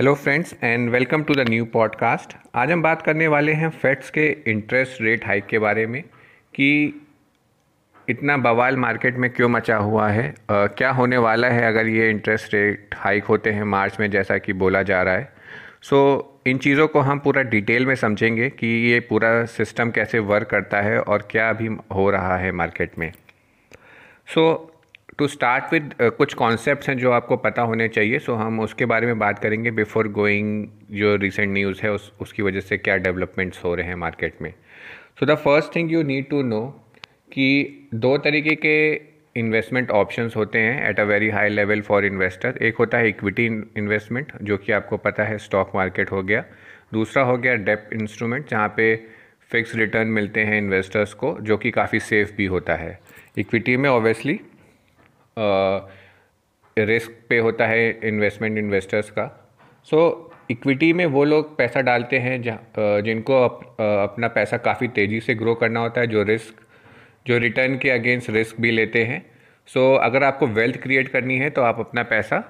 Hello friends and welcome to the new podcast आज हम बात करने वाले हैं फेड्स के इंटरेस्ट रेट हाइक के बारे में कि इतना बवाल मार्केट में क्यों मचा हुआ है? आ, क्या होने वाला है अगर ये इंटरेस्ट रेट हाइक होते हैं मार्च में जैसा कि बोला जा रहा है? सो so, इन चीज़ों को हम पूरा डिटेल में समझेंगे कि ये पूरा सिस्टम कैसे वर्क करता है और क्या अभी हो रहा है मार्केट में। So so, to start with कुछ कॉन्सेप्ट्स हैं जो आपको पता होने चाहिए सो so हम उसके बारे में बात करेंगे बिफोर गोइंग जो रिसेंट न्यूज़ है, उस, उसकी वजह से क्या डेवलपमेंट्स हो रहे हैं मार्केट में। So the first thing you need to know कि दो तरीके के इन्वेस्टमेंट ऑप्शंस होते हैं at a very high level for investor एक होता है इक्विटी इन्वेस्टमेंट जो कि आपको पता है स्टॉक मार्केट हो गया। दूसरा हो गया डेप इंस्ट्रूमेंट जहाँ पे फिक्स रिटर्न मिलते हैं इन्वेस्टर्स को, जो कि काफ़ी सेफ़ भी होता है। इक्विटी में ऑब्वियसली रिस्क पे होता है इन्वेस्टमेंट इन्वेस्टर्स का। सो so, इक्विटी में वो लोग पैसा डालते हैं जिनको अप, अपना पैसा काफ़ी तेज़ी से ग्रो करना होता है जो रिस्क जो रिटर्न के अगेंस्ट रिस्क भी लेते हैं। सो so, अगर आपको वेल्थ क्रिएट करनी है तो आप अपना पैसा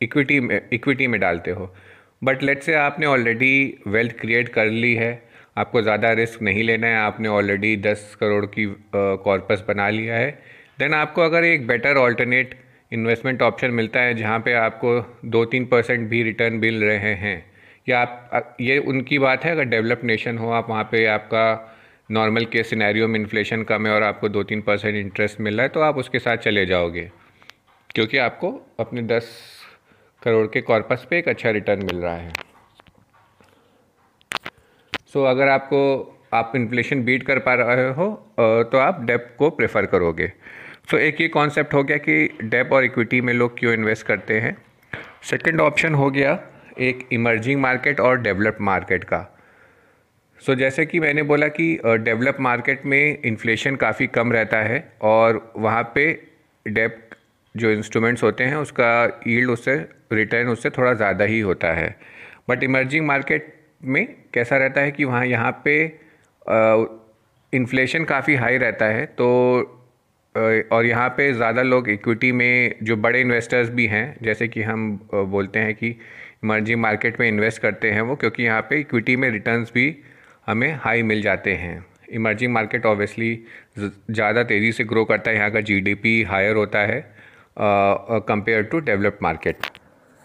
इक्विटी में इक्विटी में डालते हो। बट लेट से आपने ऑलरेडी वेल्थ क्रिएट कर ली है आपको ज़्यादा रिस्क नहीं लेना है आपने ऑलरेडी दस करोड़ की कॉर्पस बना लिया है देन आपको अगर एक बेटर ऑल्टरनेट इन्वेस्टमेंट ऑप्शन मिलता है जहाँ पे आपको दो तीन परसेंट भी रिटर्न मिल रहे हैं या आप ये उनकी बात है अगर डेवलप नेशन हो आप वहाँ पे आपका नॉर्मल के सिनेरियो में इन्फ्लेशन कम है और आपको दो तीन परसेंट इंटरेस्ट मिल रहा है तो आप उसके साथ चले जाओगे। क्योंकि आपको अपने दस करोड़ के कॉर्पस पे एक अच्छा रिटर्न मिल रहा है। सो so, अगर आपको आप इन्फ्लेशन बीट कर पा रहे हो तो आप डेप को प्रेफर करोगे। सो so, एक ये कॉन्सेप्ट हो गया कि डेप और इक्विटी में लोग क्यों इन्वेस्ट करते हैं? सेकंड ऑप्शन हो गया एक इमर्जिंग मार्केट और डेवलप्ड मार्केट का। सो so, जैसे कि मैंने बोला कि डेवलप मार्केट में इन्फ्लेशन काफ़ी कम रहता है और वहाँ पे डेप जो इंस्ट्रूमेंट्स होते हैं उसका ईल्ड उससे रिटर्न उससे थोड़ा ज़्यादा ही होता है। बट इमर्जिंग मार्केट में कैसा रहता है कि वहाँ यहाँ पे इन्फ्लेशन काफ़ी हाई रहता है तो और यहाँ पे ज़्यादा लोग इक्विटी में जो बड़े इन्वेस्टर्स भी हैं जैसे कि हम बोलते हैं कि इमर्जिंग मार्केट में इन्वेस्ट करते हैं वो क्योंकि यहाँ पे इक्विटी में रिटर्न्स भी हमें हाई मिल जाते हैं। इमर्जिंग मार्केट ऑब्वियसली ज़्यादा तेज़ी से ग्रो करता है यहाँ का जीडीपी हायर होता है compare to developed market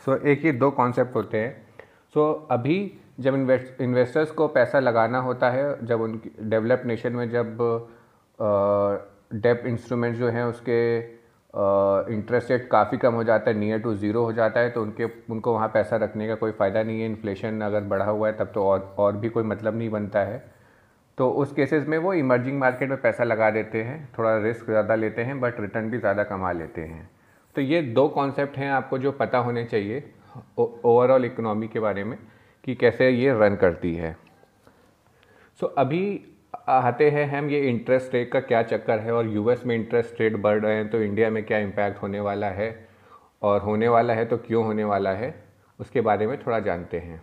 so एक ही दो कॉन्सेप्ट होते हैं। सो so, अभी जब इन्वेस्ट इन्वेस्टर्स को पैसा लगाना होता है जब उनकी डेवलप नेशन में जब डेप इंस्ट्रूमेंट जो हैं उसके इंटरेस्ट रेट काफ़ी कम हो जाता है नियर टू ज़ीरो हो जाता है तो उनके उनको वहाँ पैसा रखने का कोई फ़ायदा नहीं है। इन्फ्लेशन अगर बढ़ा हुआ है तब तो और और भी कोई मतलब नहीं बनता है। तो उस केसेस में वो इमर्जिंग मार्केट में पैसा लगा देते हैं थोड़ा रिस्क ज़्यादा लेते हैं बट रिटर्न भी ज़्यादा कमा लेते हैं। तो ये दो कॉन्सेप्ट हैं आपको जो पता होने चाहिए ओवरऑल इकोनॉमी के बारे में कि कैसे ये रन करती है। सो so, अभी आते हैं हम ये इंटरेस्ट रेट का क्या चक्कर है और यूएस में इंटरेस्ट रेट बढ़ रहे हैं तो इंडिया में क्या इम्पैक्ट होने वाला है और होने वाला है तो क्यों होने वाला है उसके बारे में थोड़ा जानते हैं।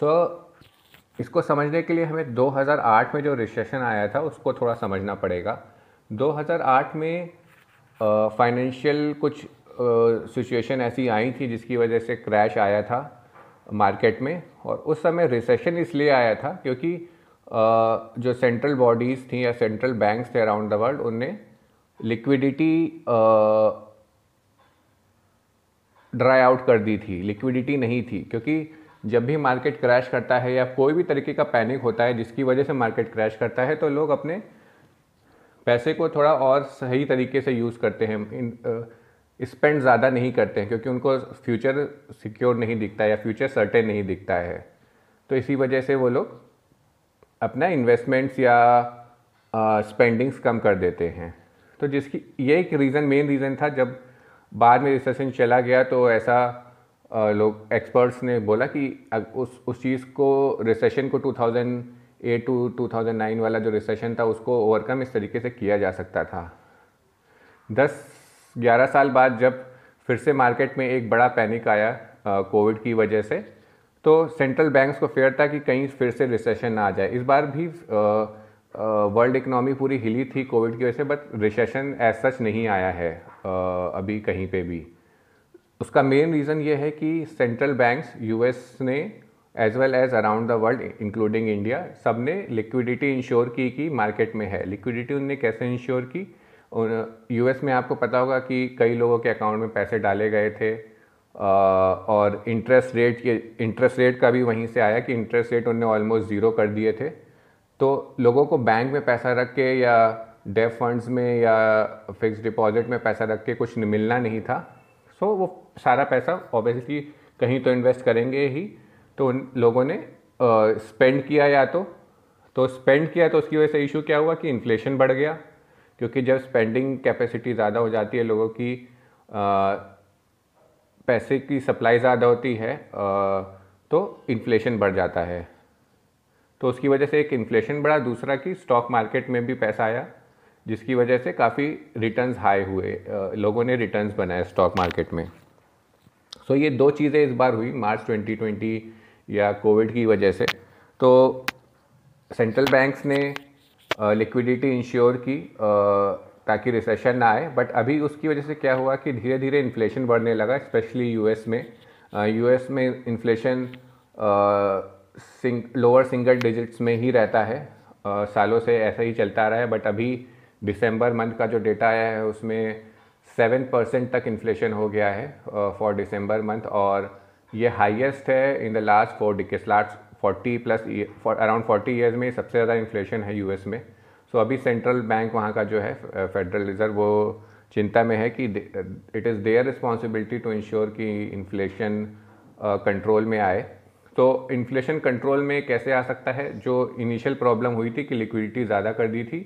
सो so, इसको समझने के लिए हमें 2008 में जो रिसेशन आया था उसको थोड़ा समझना पड़ेगा। 2008 में फाइनेंशियल कुछ सिचुएशन ऐसी आई थी जिसकी वजह से क्रैश आया था मार्केट में और उस समय रिसेशन इसलिए आया था क्योंकि जो सेंट्रल बॉडीज़ थी या सेंट्रल बैंक्स थे अराउंड द वर्ल्ड उनने लिक्विडिटी ड्राई आउट कर दी थी। लिक्विडिटी नहीं थी, क्योंकि जब भी मार्केट क्रैश करता है या कोई भी तरीके का पैनिक होता है, जिसकी वजह से मार्केट क्रैश करता है तो लोग अपने पैसे को थोड़ा और सही तरीके से यूज़ करते हैं। स्पेंड ज़्यादा नहीं करते हैं, क्योंकि उनको फ्यूचर सिक्योर नहीं दिखता या फ्यूचर सर्टेन नहीं दिखता है। तो इसी वजह से वो लोग अपना इन्वेस्टमेंट्स या स्पेंडिंग्स कम कर देते हैं। तो जिसकी, ये एक रीज़न मेन रीज़न था जब बाद में रिसेशन चला गया तो ऐसा लोग एक्सपर्ट्स ने बोला कि उस उस चीज़ को रिसेशन को 2008 टू 2009 वाला जो रिसेशन था उसको ओवरकम इस तरीके से किया जा सकता था। दस, ग्यारह साल बाद जब फिर से मार्केट में एक बड़ा पैनिक आया कोविड की वजह से तो सेंट्रल बैंक्स को फेयर था कि कहीं फिर से रिसेशन ना आ जाए। इस बार भी वर्ल्ड इकनॉमी पूरी हिली थी कोविड की वजह से बट रिसेशन एज सच नहीं आया है आ, अभी कहीं पे भी। उसका मेन रीज़न ये है कि सेंट्रल बैंक्स यूएस ने as well as around the world including India सबने लिक्विडिटी इंश्योर की कि मार्केट में है। लिक्विडिटी उनने कैसे इंश्योर की? यूएस में आपको पता होगा कि कई लोगों के अकाउंट में पैसे डाले गए थे। और इंटरेस्ट रेट के इंटरेस्ट रेट का भी वहीं से आया कि इंटरेस्ट रेट उन्होंने ऑलमोस्ट ज़ीरो कर दिए थे। तो लोगों को बैंक में पैसा रख के या डेफ फंड्स में या फिक्स डिपॉजिट में पैसा रख के कुछ मिलना नहीं था। सो वो सारा पैसा ऑब्वियसली कहीं तो इन्वेस्ट करेंगे ही। तो उन लोगों ने स्पेंड किया या तो। तो स्पेंड किया तो उसकी वजह से इशू क्या हुआ कि इन्फ्लेशन बढ़ गया। क्योंकि जब स्पेंडिंग कैपेसिटी ज़्यादा हो जाती है लोगों की पैसे की सप्लाई ज़्यादा होती है तो इन्फ्लेशन बढ़ जाता है। तो उसकी वजह से एक इन्फ्लेशन बढ़ा, दूसरा कि स्टॉक मार्केट में भी पैसा आया, जिसकी वजह से काफ़ी रिटर्न्स हाई हुए लोगों ने रिटर्न्स बनाए स्टॉक मार्केट में। सो ये दो चीज़ें इस बार हुई, मार्च 2020 या कोविड की वजह से। तो सेंट्रल बैंक्स ने लिक्विडिटी इंश्योर की ताकि रिसेशन ना आए। बट अभी उसकी वजह से क्या हुआ कि धीरे धीरे इन्फ्लेशन बढ़ने लगा स्पेशली यूएस में। यूएस में इन्फ्लेशन सिंग लोअर सिंगल डिजिट्स में ही रहता है। आ, सालों से ऐसा ही चलता रहा है। बट अभी दिसंबर मंथ का जो डेटा आया है उसमें सेवन परसेंट तक इन्फ्लेशन हो गया है फॉर दिसंबर मंथ और ये हाईएस्ट है in the last four decades last forty plus for around forty years में सबसे ज़्यादा इन्फ्लेशन है यूएस में। सो so, अभी सेंट्रल बैंक वहाँ का जो है फेडरल रिज़र्व वो चिंता में है कि it is their responsibility to ensure कि इन्फ्लेशन कंट्रोल में आए। तो इन्फ्लेशन कंट्रोल में कैसे आ सकता है? जो इनिशियल प्रॉब्लम हुई थी कि लिक्विडिटी ज़्यादा कर दी थी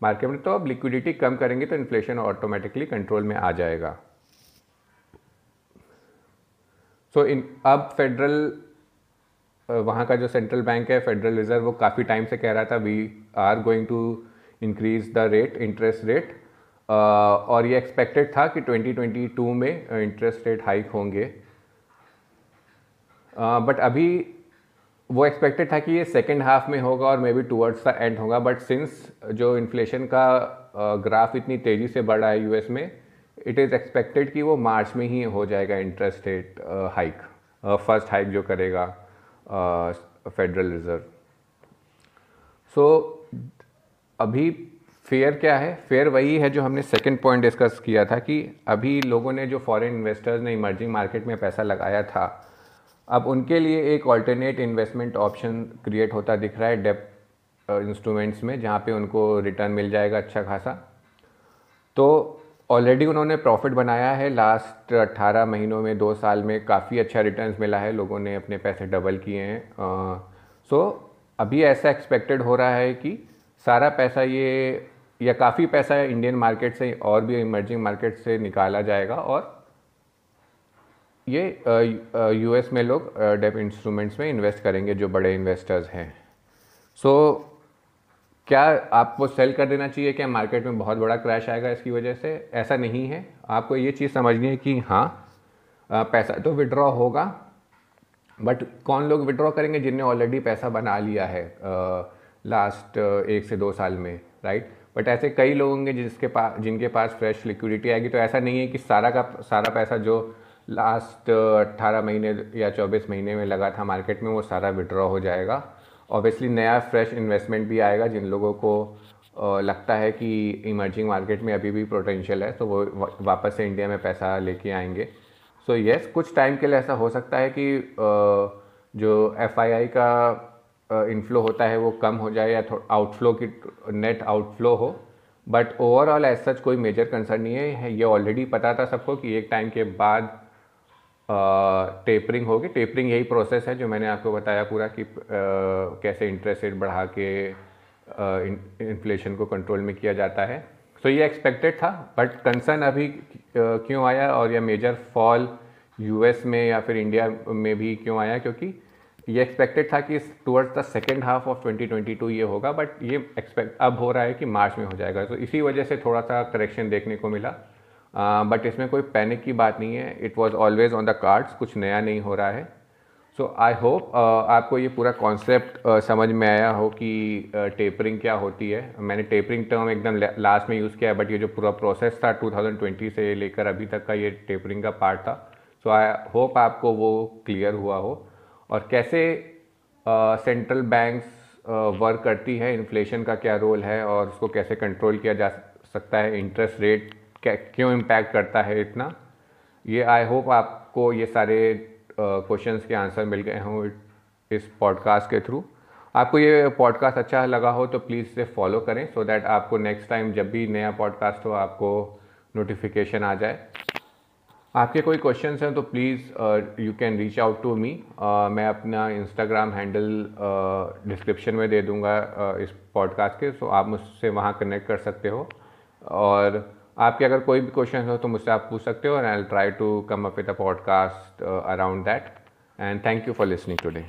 मार्केट में तो अब लिक्विडिटी कम करेंगे तो इन्फ्लेशन ऑटोमेटिकली कंट्रोल में आ जाएगा। सो so, इन अब फेडरल वहाँ का जो सेंट्रल बैंक है फेडरल रिज़र्व वो काफ़ी टाइम से कह रहा था we are going to increase the rate interest rate और ये एक्सपेक्टेड था कि 2022 में इंटरेस्ट रेट हाइक होंगे। बट uh, अभी वो एक्सपेक्टेड था कि ये सेकेंड हाफ़ में होगा और may be towards the end होगा बट सिंस जो इन्फ्लेशन का ग्राफ uh, इतनी तेज़ी से बढ़ा है यूएस में इट इज़ एक्सपेक्टेड कि वो मार्च में ही हो जाएगा interest rate hike first hike जो करेगा। फेडरल रिज़र्व सो अभी फेयर क्या है? फेयर वही है जो हमने सेकंड पॉइंट डिस्कस किया था कि अभी लोगों ने जो फॉरेन इन्वेस्टर्स ने इमर्जिंग मार्केट में पैसा लगाया था, अब उनके लिए एक ऑल्टरनेट इन्वेस्टमेंट ऑप्शन क्रिएट होता दिख रहा है डेप इंस्ट्रूमेंट्स में, जहाँ पे उनको रिटर्न मिल जाएगा अच्छा खासा। तो ऑलरेडी उन्होंने प्रॉफिट बनाया है। लास्ट 18 महीनों में दो साल में काफ़ी अच्छा रिटर्न मिला है। लोगों ने अपने पैसे डबल किए हैं। सो अभी ऐसा एक्सपेक्टेड हो रहा है कि सारा पैसा ये या काफ़ी पैसा इंडियन मार्केट से और भी इमर्जिंग मार्केट से निकाला जाएगा और ये यूएस में लोग डेप इंस्ट्रूमेंट्स में इन्वेस्ट करेंगे जो बड़े इन्वेस्टर्स हैं। सो so, क्या आपको सेल कर देना चाहिए क्या मार्केट में बहुत बड़ा क्रैश आएगा इसकी वजह से? ऐसा नहीं है। आपको ये चीज़ समझनी है कि हाँ पैसा तो विड्रॉ होगा बट कौन लोग विड्रॉ करेंगे जिनने ऑलरेडी पैसा बना लिया है लास्ट एक से दो साल में राइट बट ऐसे कई लोग होंगे जिसके पास जिनके पास फ्रेश लिक्विडिटी आएगी तो ऐसा नहीं है कि सारा का, सारा पैसा जो लास्ट अट्ठारह महीने या चौबीस महीने में लगा था मार्केट में, वो सारा विड्रॉ हो जाएगा। ऑब्वियसली नया फ्रेश इन्वेस्टमेंट भी आएगा जिन लोगों को लगता है कि इमर्जिंग मार्केट में अभी भी पोटेंशियल है तो वो वापस से इंडिया में पैसा लेके आएँगे। सो so, यस yes, कुछ टाइम के लिए ऐसा हो सकता है कि जो एफआईआई का इनफ्लो होता है वो कम हो जाए या आउटफ्लो की नेट आउटफ्लो हो। बट ओवरऑल एज सच कोई मेजर कंसर्न नहीं है। ये ऑलरेडी पता था सबको कि एक टाइम के बाद टेपरिंग होगी। टेपरिंग यही प्रोसेस है जो मैंने आपको बताया पूरा कि कैसे इंटरेस्ट रेट बढ़ा के इन्फ्लेशन को कंट्रोल में किया जाता है। सो so, ये एक्सपेक्टेड था बट कंसर्न अभी क्यों आया और यह मेजर फॉल यूएस में या फिर इंडिया में भी क्यों आया? क्योंकि ये एक्सपेक्टेड था कि towards the second half of 2022 ये होगा बट ये एक्सपेक्ट अब हो रहा है कि मार्च में हो जाएगा। तो इसी वजह से थोड़ा सा करेक्शन देखने को मिला। बट इसमें कोई पैनिक की बात नहीं है। It was always on the cards कुछ नया नहीं हो रहा है। सो आई होप आपको ये पूरा कॉन्सेप्ट uh, समझ में आया हो कि टेपरिंग uh, क्या होती है। मैंने टेपरिंग टर्म एकदम लास्ट में यूज़ किया है बट ये जो पूरा प्रोसेस था 2020 से लेकर अभी तक का ये टेपरिंग का पार्ट था। सो आई होप आपको वो क्लियर हुआ हो। और कैसे सेंट्रल बैंक्स वर्क करती है इन्फ्लेशन का क्या रोल है और उसको कैसे कंट्रोल किया जा सकता है इंटरेस्ट रेट क्यों इम्पैक्ट करता है इतना? ये आई होप आपको ये सारे क्वेश्चंस के आंसर मिल गए हों इस पॉडकास्ट के थ्रू आपको ये पॉडकास्ट अच्छा लगा हो तो प्लीज़ इसे फॉलो करें सो so दैट आपको नेक्स्ट टाइम जब भी नया पॉडकास्ट हो आपको नोटिफिकेशन आ जाए. आपके कोई क्वेश्चंस हैं तो please you can reach out to me मैं अपना इंस्टाग्राम हैंडल डिस्क्रिप्शन में दे दूँगा uh, इस पॉडकास्ट के सो so आप मुझसे वहाँ कनेक्ट कर सकते हो. और आपके अगर कोई भी क्वेश्चन हो तो मुझसे आप पूछ सकते हो and I try to come up with a podcast around that and thank you for listening today